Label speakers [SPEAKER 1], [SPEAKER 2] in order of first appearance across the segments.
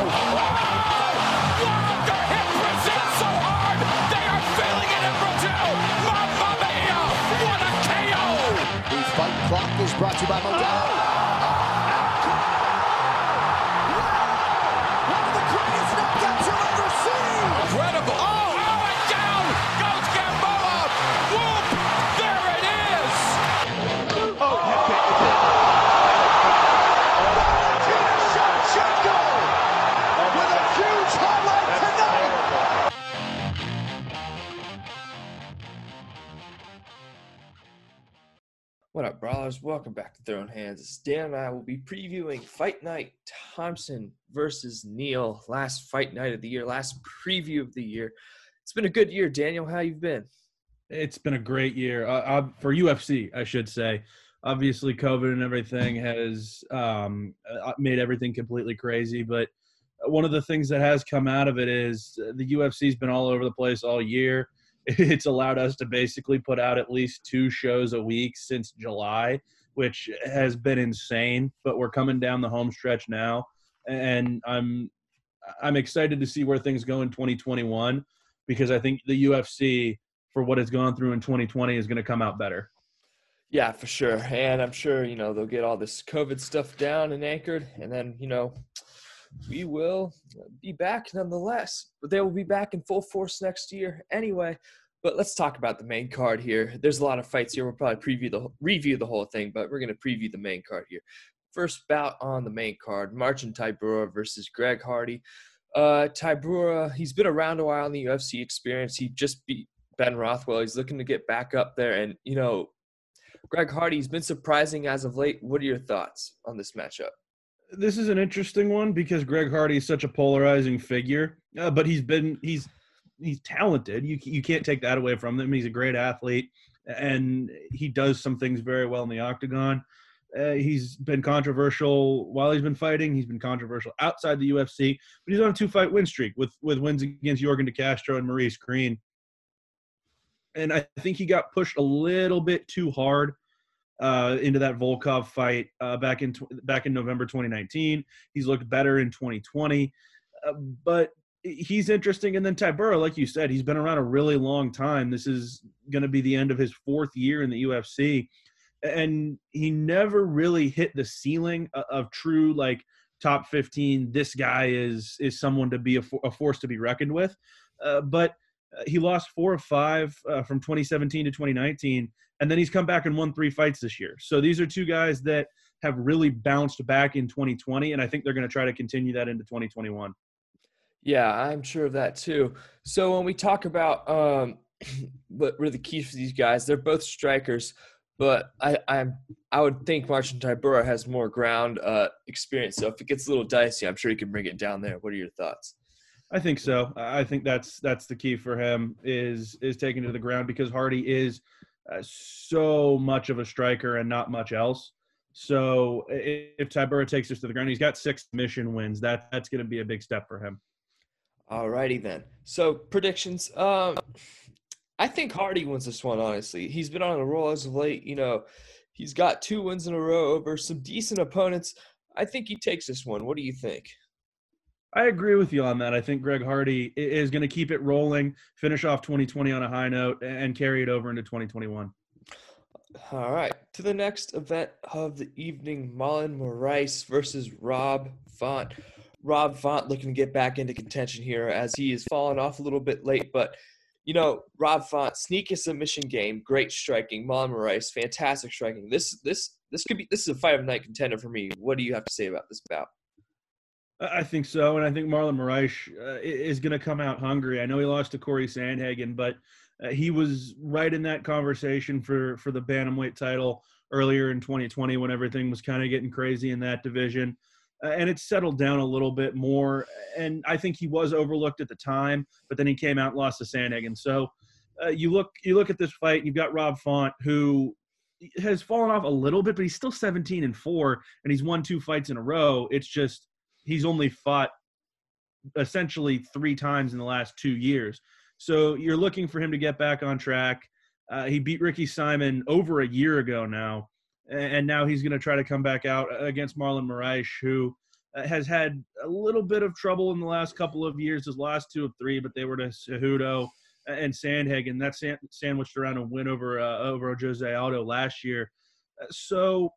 [SPEAKER 1] Walker
[SPEAKER 2] Welcome back to Throwing Hands. Dan and I will be previewing Fight Night Thompson versus Neal. Last fight night of the year, last preview of the year. It's been a good year, Daniel. How you've been?
[SPEAKER 3] It's been a great year uh, uh, for UFC, I should say. Obviously, COVID and everything has um, uh, made everything completely crazy. But one of the things that has come out of it is the UFC's been all over the place all year. It's allowed us to basically put out at least two shows a week since July, which has been insane. But we're coming down the home stretch now, and I'm I'm excited to see where things go in 2021 because I think the UFC for what it's gone through in 2020 is going to come out better.
[SPEAKER 2] Yeah, for sure. And I'm sure, you know, they'll get all this COVID stuff down and anchored. And then, you know, we will be back nonetheless. But they will be back in full force next year anyway. But let's talk about the main card here. There's a lot of fights here. We'll probably preview the review the whole thing, but we're going to preview the main card here. First bout on the main card: Marcin Tybura versus Greg Hardy. Uh, Tybura, he's been around a while in the UFC experience. He just beat Ben Rothwell. He's looking to get back up there, and you know, Greg Hardy's been surprising as of late. What are your thoughts on this matchup?
[SPEAKER 3] This is an interesting one because Greg Hardy is such a polarizing figure, uh, but he's been he's he's talented. You you can't take that away from him. He's a great athlete, and he does some things very well in the octagon. Uh, he's been controversial while he's been fighting. He's been controversial outside the UFC, but he's on a two-fight win streak with with wins against Yorgan De Castro and Maurice Greene. And I think he got pushed a little bit too hard uh, into that Volkov fight uh, back in back in November 2019. He's looked better in 2020, uh, but he's interesting. And then Tybura, like you said, he's been around a really long time. This is going to be the end of his fourth year in the UFC, and he never really hit the ceiling of, of true like top 15. This guy is is someone to be a, a force to be reckoned with. Uh, but he lost four of five uh, from 2017 to 2019, and then he's come back and won three fights this year. So these are two guys that have really bounced back in 2020, and I think they're going to try to continue that into 2021.
[SPEAKER 2] Yeah, I'm sure of that too. So when we talk about um, what were the keys for these guys, they're both strikers, but I I'm I would think Marcin Tybura has more ground uh, experience. So if it gets a little dicey, I'm sure he can bring it down there. What are your thoughts?
[SPEAKER 3] I think so. I think that's that's the key for him is is taking to the ground because Hardy is uh, so much of a striker and not much else. So if Tybura takes this to the ground, he's got six mission wins. That that's going to be a big step for him.
[SPEAKER 2] Alrighty then. So predictions. Um, I think Hardy wins this one. Honestly, he's been on a roll as of late. You know, he's got two wins in a row over some decent opponents. I think he takes this one. What do you think?
[SPEAKER 3] I agree with you on that. I think Greg Hardy is going to keep it rolling, finish off 2020 on a high note, and carry it over into 2021.
[SPEAKER 2] All right, to the next event of the evening: Marlon Moraes versus Rob Font. Rob Font looking to get back into contention here as he has fallen off a little bit late, but you know, Rob Font, sneaky submission game, great striking. Marlon Moraes, fantastic striking. This this this could be this is a fight of night contender for me. What do you have to say about this bout?
[SPEAKER 3] I think so, and I think Marlon Moraes uh, is going to come out hungry. I know he lost to Corey Sandhagen, but uh, he was right in that conversation for for the bantamweight title earlier in 2020 when everything was kind of getting crazy in that division. Uh, and it's settled down a little bit more. And I think he was overlooked at the time, but then he came out and lost to Sandhagen. So uh, you look you look at this fight, you've got Rob Font who has fallen off a little bit, but he's still 17 and four, and he's won two fights in a row. It's just he's only fought essentially three times in the last two years. So you're looking for him to get back on track. Uh, he beat Ricky Simon over a year ago now, and now he's going to try to come back out against Marlon Moraes, who uh, has had a little bit of trouble in the last couple of years. His last two of three, but they were to Cejudo and Sandhagen. That sandwiched around a win over uh, over Jose Aldo last year. Uh, so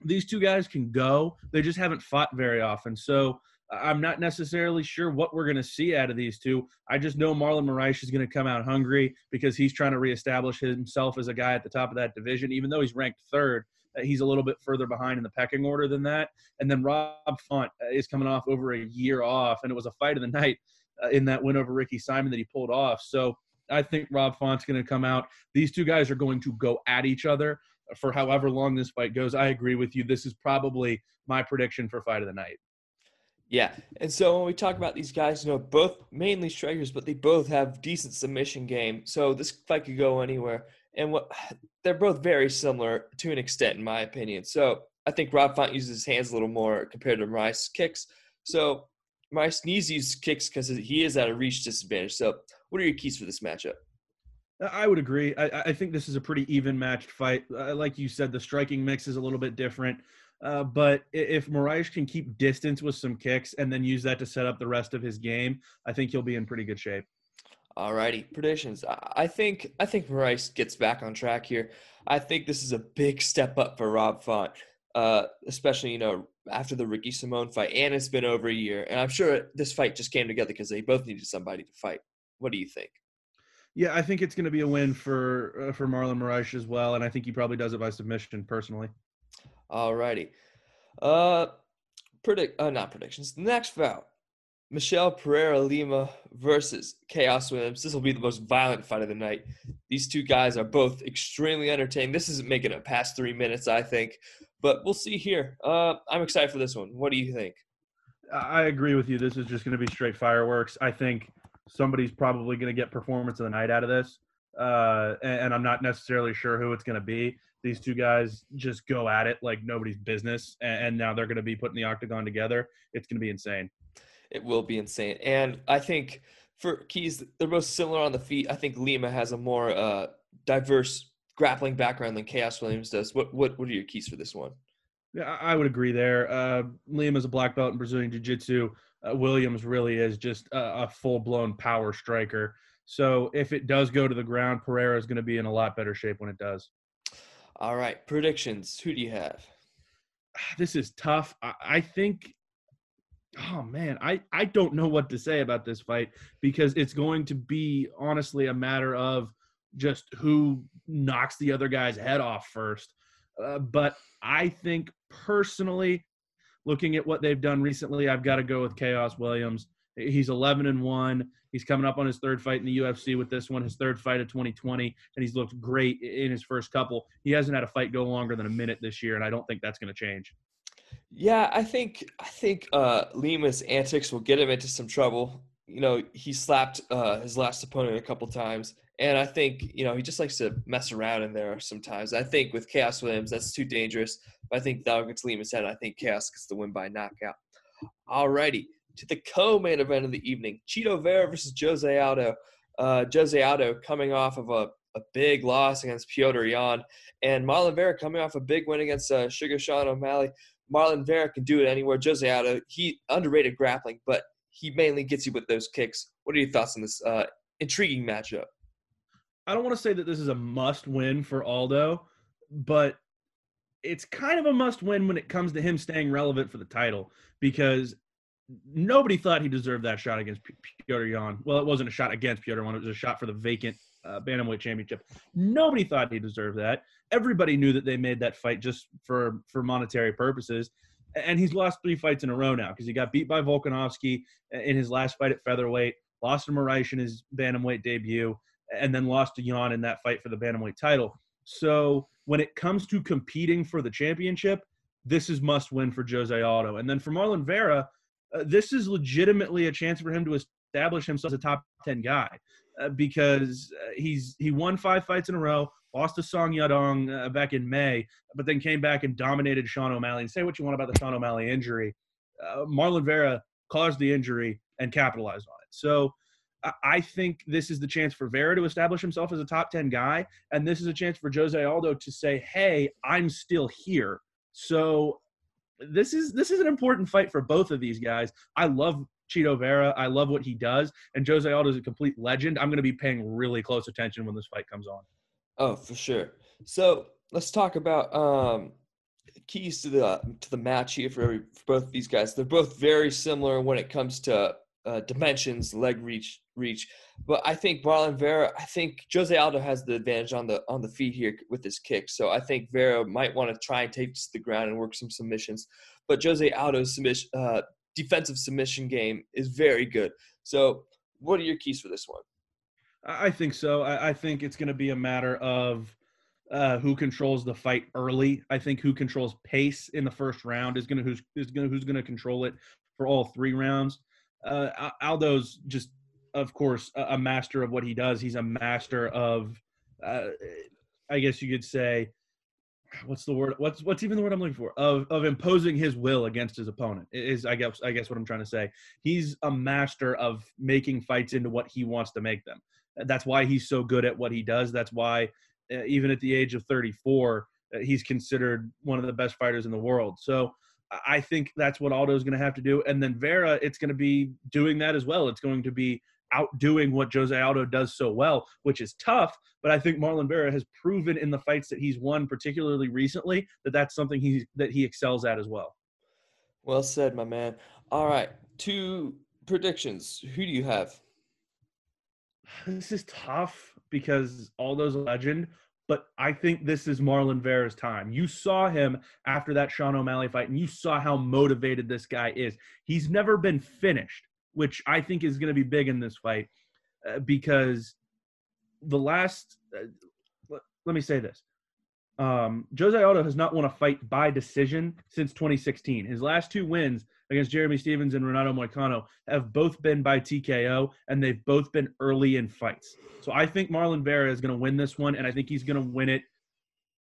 [SPEAKER 3] these two guys can go. They just haven't fought very often. So I'm not necessarily sure what we're going to see out of these two. I just know Marlon Moraes is going to come out hungry because he's trying to reestablish himself as a guy at the top of that division, even though he's ranked third. He's a little bit further behind in the pecking order than that. And then Rob Font uh, is coming off over a year off, and it was a fight of the night uh, in that win over Ricky Simon that he pulled off. So I think Rob Font's going to come out. These two guys are going to go at each other for however long this fight goes. I agree with you. This is probably my prediction for fight of the night.
[SPEAKER 2] Yeah. And so when we talk about these guys, you know, both mainly strikers, but they both have decent submission game. So this fight could go anywhere. And what they're both very similar to an extent, in my opinion. So I think Rob Font uses his hands a little more compared to Rice's kicks. So Rice needs to use kicks because he is at a reach disadvantage. So what are your keys for this matchup?
[SPEAKER 3] I would agree. I, I think this is a pretty even matched fight. Uh, like you said, the striking mix is a little bit different. Uh, but if Moraes can keep distance with some kicks and then use that to set up the rest of his game, I think he'll be in pretty good shape.
[SPEAKER 2] All righty, predictions. I think I think Moraes gets back on track here. I think this is a big step up for Rob Font, uh, especially you know after the Ricky Simon fight, and it's been over a year, and I'm sure this fight just came together because they both needed somebody to fight. What do you think?
[SPEAKER 3] Yeah, I think it's going to be a win for uh, for Marlon Moraes as well, and I think he probably does it by submission personally.
[SPEAKER 2] All righty. Uh, predict. Uh, not predictions. The next bout. Michel Pereira Lima versus Khaos Williams. This will be the most violent fight of the night. These two guys are both extremely entertaining. This isn't making it past three minutes, I think, but we'll see here. Uh, I'm excited for this one. What do you think?
[SPEAKER 3] I agree with you. This is just going to be straight fireworks. I think somebody's probably going to get performance of the night out of this, uh, and, and I'm not necessarily sure who it's going to be these two guys just go at it like nobody's business, and, now they're going to be putting the octagon together. It's going to be insane.
[SPEAKER 2] It will be insane, and I think for keys, they're both similar on the feet. I think Lima has a more uh, diverse grappling background than Khaos Williams does. What what what are your keys for this one?
[SPEAKER 3] Yeah, I would agree there. Uh, Liam is a black belt in Brazilian Jiu Jitsu. Uh, Williams really is just a, a full blown power striker. So if it does go to the ground, Pereira is going to be in a lot better shape when it does.
[SPEAKER 2] All right, predictions. Who do you have?
[SPEAKER 3] This is tough. I, I think oh man, I, I don't know what to say about this fight because it's going to be honestly a matter of just who knocks the other guy's head off first. Uh, but I think personally, looking at what they've done recently, I've got to go with Khaos Williams. He's 11 and 1. He's coming up on his third fight in the UFC with this one, his third fight of 2020, and he's looked great in his first couple. He hasn't had a fight go longer than a minute this year, and I don't think that's going to change.
[SPEAKER 2] Yeah, I think I think uh, Lima's antics will get him into some trouble. You know, he slapped uh, his last opponent a couple times, and I think you know he just likes to mess around in there sometimes. I think with Khaos Williams, that's too dangerous. But I think that gets Lima's head. I think Khaos gets the win by knockout. Alrighty, to the co-main event of the evening: Chito Vera versus Jose Aldo. Uh, Jose Aldo coming off of a, a big loss against Petr Yan, and Marlon Vera coming off a big win against uh, Sugar Sean O'Malley. Marlon Vera can do it anywhere. Jose Aldo, he underrated grappling, but he mainly gets you with those kicks. What are your thoughts on this uh, intriguing matchup?
[SPEAKER 3] I don't want to say that this is a must win for Aldo, but it's kind of a must win when it comes to him staying relevant for the title because nobody thought he deserved that shot against Petr Yan. Well, it wasn't a shot against Petr Yan; it was a shot for the vacant uh, bantamweight championship. Nobody thought he deserved that. Everybody knew that they made that fight just for for monetary purposes. And he's lost three fights in a row now because he got beat by Volkanovski in his last fight at featherweight, lost to Moraes in his bantamweight debut, and then lost to Yan in that fight for the bantamweight title. So when it comes to competing for the championship, this is must win for Jose Aldo. And then for Marlon Vera, uh, this is legitimately a chance for him to establish himself as a top 10 guy uh, because uh, he's he won five fights in a row, lost to Song Yadong uh, back in May, but then came back and dominated Sean O'Malley. And say what you want about the Sean O'Malley injury, uh, Marlon Vera caused the injury and capitalized on it. So I think this is the chance for Vera to establish himself as a top 10 guy. And this is a chance for Jose Aldo to say, hey, I'm still here. So this is this is an important fight for both of these guys. I love Chito Vera. I love what he does, and Jose Aldo is a complete legend. I'm going to be paying really close attention when this fight comes on.
[SPEAKER 2] Oh, for sure. So let's talk about um, keys to the to the match here for, every, for both of these guys. They're both very similar when it comes to uh, dimensions, leg reach, reach. But I think Marlon Vera, I think Jose Aldo has the advantage on the on the feet here with his kick. So I think Vera might want to try and take this to the ground and work some submissions. But Jose Aldo's submission, uh, defensive submission game is very good. So what are your keys for this one?
[SPEAKER 3] I think so. I, think it's going to be a matter of uh, who controls the fight early. I think who controls pace in the first round is going to who's is going who's going to control it for all three rounds. Uh, Aldo's just, of course, a, a, master of what he does. He's a master of, uh, I guess you could say, what's the word? What's what's even the word I'm looking for? Of of imposing his will against his opponent is I guess I guess what I'm trying to say. He's a master of making fights into what he wants to make them. That's why he's so good at what he does. That's why uh, even at the age of 34, uh, he's considered one of the best fighters in the world. So I think that's what Aldo is going to have to do. And then Vera, it's going to be doing that as well. It's going to be outdoing what Jose Aldo does so well, which is tough. But I think Marlon Vera has proven in the fights that he's won, particularly recently, that that's something he that he excels at as well.
[SPEAKER 2] Well said, my man. All right, two predictions. Who do you have?
[SPEAKER 3] This is tough because Aldo's a legend, but I think this is Marlon Vera's time. You saw him after that Sean O'Malley fight, and you saw how motivated this guy is. He's never been finished, which I think is going to be big in this fight uh, because the last, uh, let, let me say this. Um, Jose Aldo has not won a fight by decision since 2016. His last two wins against Jeremy Stephens and Renato Moicano have both been by TKO, and they've both been early in fights. So I think Marlon Vera is going to win this one, and I think he's going to win it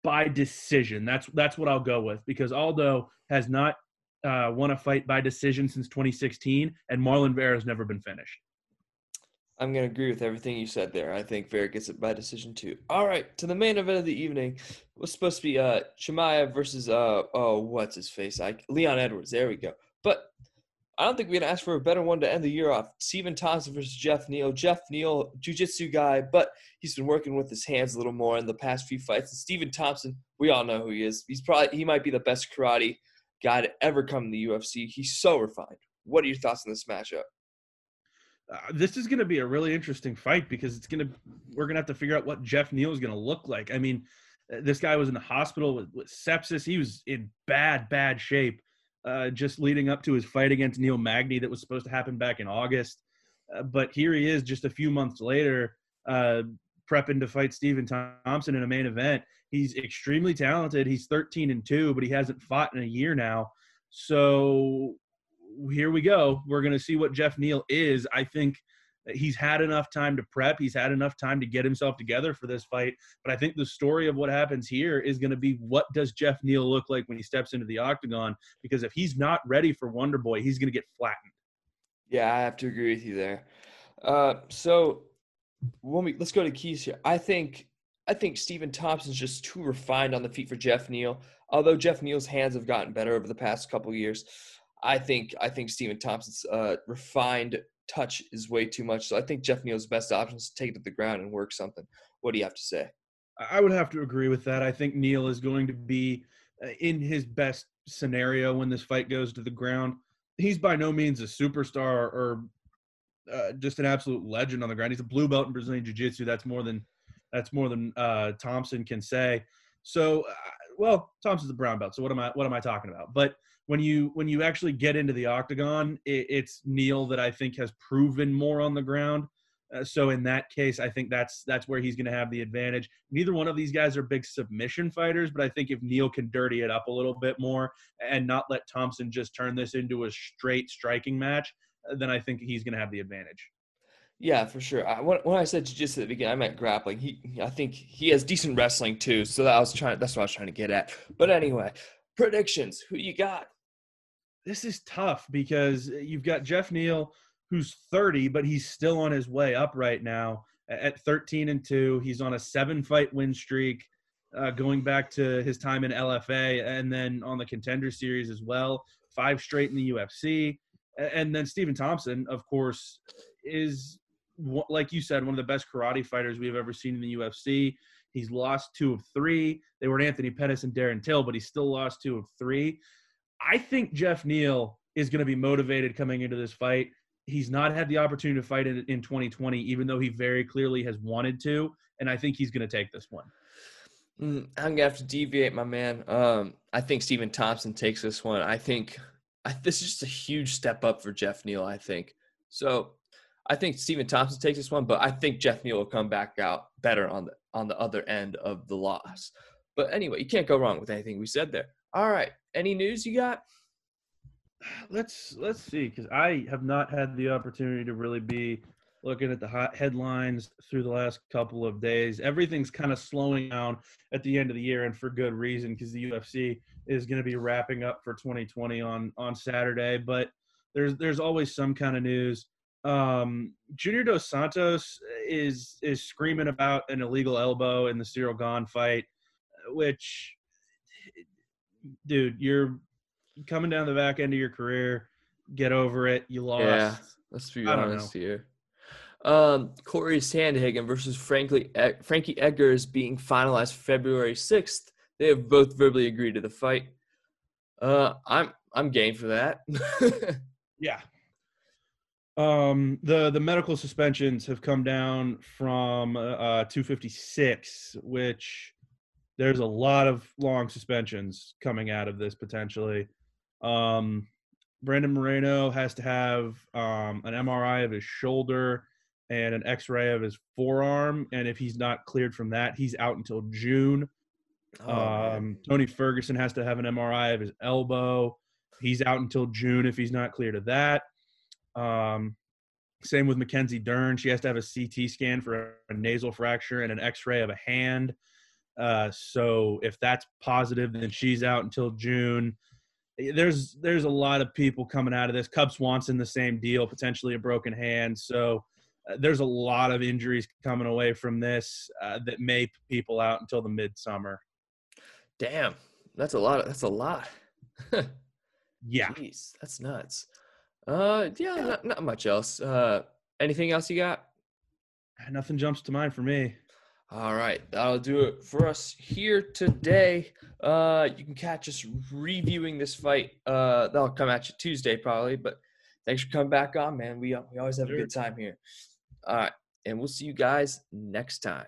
[SPEAKER 3] by decision. That's that's what I'll go with because Aldo has not uh, won a fight by decision since 2016, and Marlon Vera has never been finished.
[SPEAKER 2] I'm going to agree with everything you said there. I think Vera gets it by decision too. All right, to the main event of the evening was supposed to be uh Chimaev versus uh oh what's his face? I Leon Edwards. There we go. But I don't think we can ask for a better one to end the year off. Stephen Thompson versus Geoff Neal. Geoff Neal, jiu-jitsu guy, but he's been working with his hands a little more in the past few fights. And Stephen Thompson, we all know who he is. He's probably he might be the best karate guy to ever come in the UFC. He's so refined. What are your thoughts on this matchup?
[SPEAKER 3] Uh, this is going to be a really interesting fight because it's going to we're going to have to figure out what Geoff Neal is going to look like. I mean, uh, this guy was in the hospital with, with sepsis. He was in bad, bad shape uh, just leading up to his fight against Neil Magny that was supposed to happen back in August. Uh, but here he is just a few months later, uh, prepping to fight Stephen Thompson in a main event. He's extremely talented. He's 13 and 2, but he hasn't fought in a year now. So here we go. We're going to see what Geoff Neal is. I think he's had enough time to prep. He's had enough time to get himself together for this fight. But I think the story of what happens here is going to be what does Geoff Neal look like when he steps into the octagon? Because if he's not ready for Wonder Boy, he's going to get flattened.
[SPEAKER 2] Yeah, I have to agree with you there. Uh, so when we let's go to keys here. I think I think Stephen Thompson's just too refined on the feet for Geoff Neal. Although Geoff Neal's hands have gotten better over the past couple years, I think I think Stephen Thompson's uh, refined touch is way too much. So I think Geoff Neal's best option is to take it to the ground and work something. What do you have to say?
[SPEAKER 3] I would have to agree with that. I think Neal is going to be uh, in his best scenario when this fight goes to the ground. He's by no means a superstar or uh, just an absolute legend on the ground. He's a blue belt in Brazilian Jiu-Jitsu. That's more than that's more than uh, Thompson can say. So, uh, well, Thompson's a brown belt. So what am I what am I talking about? But when you when you actually get into the octagon, it, it's Neal that I think has proven more on the ground. Uh, so in that case, I think that's that's where he's going to have the advantage. Neither one of these guys are big submission fighters, but I think if Neal can dirty it up a little bit more and not let Thompson just turn this into a straight striking match, then I think he's going to have the advantage.
[SPEAKER 2] Yeah, for sure. I, when, when I said jiu-jitsu at the beginning, I meant grappling. He, I think he has decent wrestling too. So that I was trying. That's what I was trying to get at. But anyway, predictions. Who you got?
[SPEAKER 3] this is tough because you've got Geoff Neal who's 30, but he's still on his way up right now at 13 and 2. He's on a seven fight win streak. uh, going back to his time in LFA and then on the contender series as well. Five straight in the UFC. And then Stephen Thompson, of course, is like you said, one of the best karate fighters we've ever seen in the UFC. He's lost two of three. They were Anthony Pettis and Darren Till, but he still lost two of three. I think Geoff Neal is going to be motivated coming into this fight. He's not had the opportunity to fight in, in 2020, even though he very clearly has wanted to. And I think he's going to take this one.
[SPEAKER 2] Mm, I'm gonna have to deviate, my man. Um, I think Stephen Thompson takes this one. I think I, this is just a huge step up for Geoff Neal. I think so. I think Stephen Thompson takes this one, but I think Geoff Neal will come back out better on the on the other end of the loss. But anyway, you can't go wrong with anything we said there. All right, any news you got?
[SPEAKER 3] Let's let's see, because I have not had the opportunity to really be looking at the hot headlines through the last couple of days. Everything's kind of slowing down at the end of the year, and for good reason, because the UFC is going to be wrapping up for 2020 on on Saturday. But there's there's always some kind of news. Um, Junior Dos Santos is is screaming about an illegal elbow in the Ciryl Gane fight, which, dude, you're coming down the back end of your career. Get over it. You lost.
[SPEAKER 2] Yeah. Let's be honest here. Um, Corey Sandhagen versus Frankly, Frankie Edgar is being finalized February 6th. They have both verbally agreed to the fight. Uh, I'm I'm game for that.
[SPEAKER 3] Yeah. Um, the the medical suspensions have come down from uh, 256, which there's a lot of long suspensions coming out of this potentially. Um, Brandon Moreno has to have um, an MRI of his shoulder and an X-ray of his forearm, and if he's not cleared from that, he's out until June.
[SPEAKER 2] Oh.
[SPEAKER 3] Um, Tony Ferguson has to have an MRI of his elbow. He's out until June if he's not cleared of that. Um, same with Mackenzie Dern. She has to have a CT scan for a nasal fracture and an X-ray of a hand. Uh, so if that's positive, then she's out until June. There's there's a lot of people coming out of this. Cub Swanson, the same deal, potentially a broken hand. So uh, there's a lot of injuries coming away from this uh, that may people out until the midsummer.
[SPEAKER 2] Damn, that's a lot. That's a lot.
[SPEAKER 3] Yeah.
[SPEAKER 2] Jeez, that's nuts. Uh, yeah, not, not much else. Uh, anything else you got?
[SPEAKER 3] Nothing jumps to mind for me.
[SPEAKER 2] All right, that'll do it for us here today. Uh, you can catch us reviewing this fight. Uh, that'll come at you Tuesday probably. But thanks for coming back on, man. We uh, we always have a good time here. All right, and we'll see you guys next time.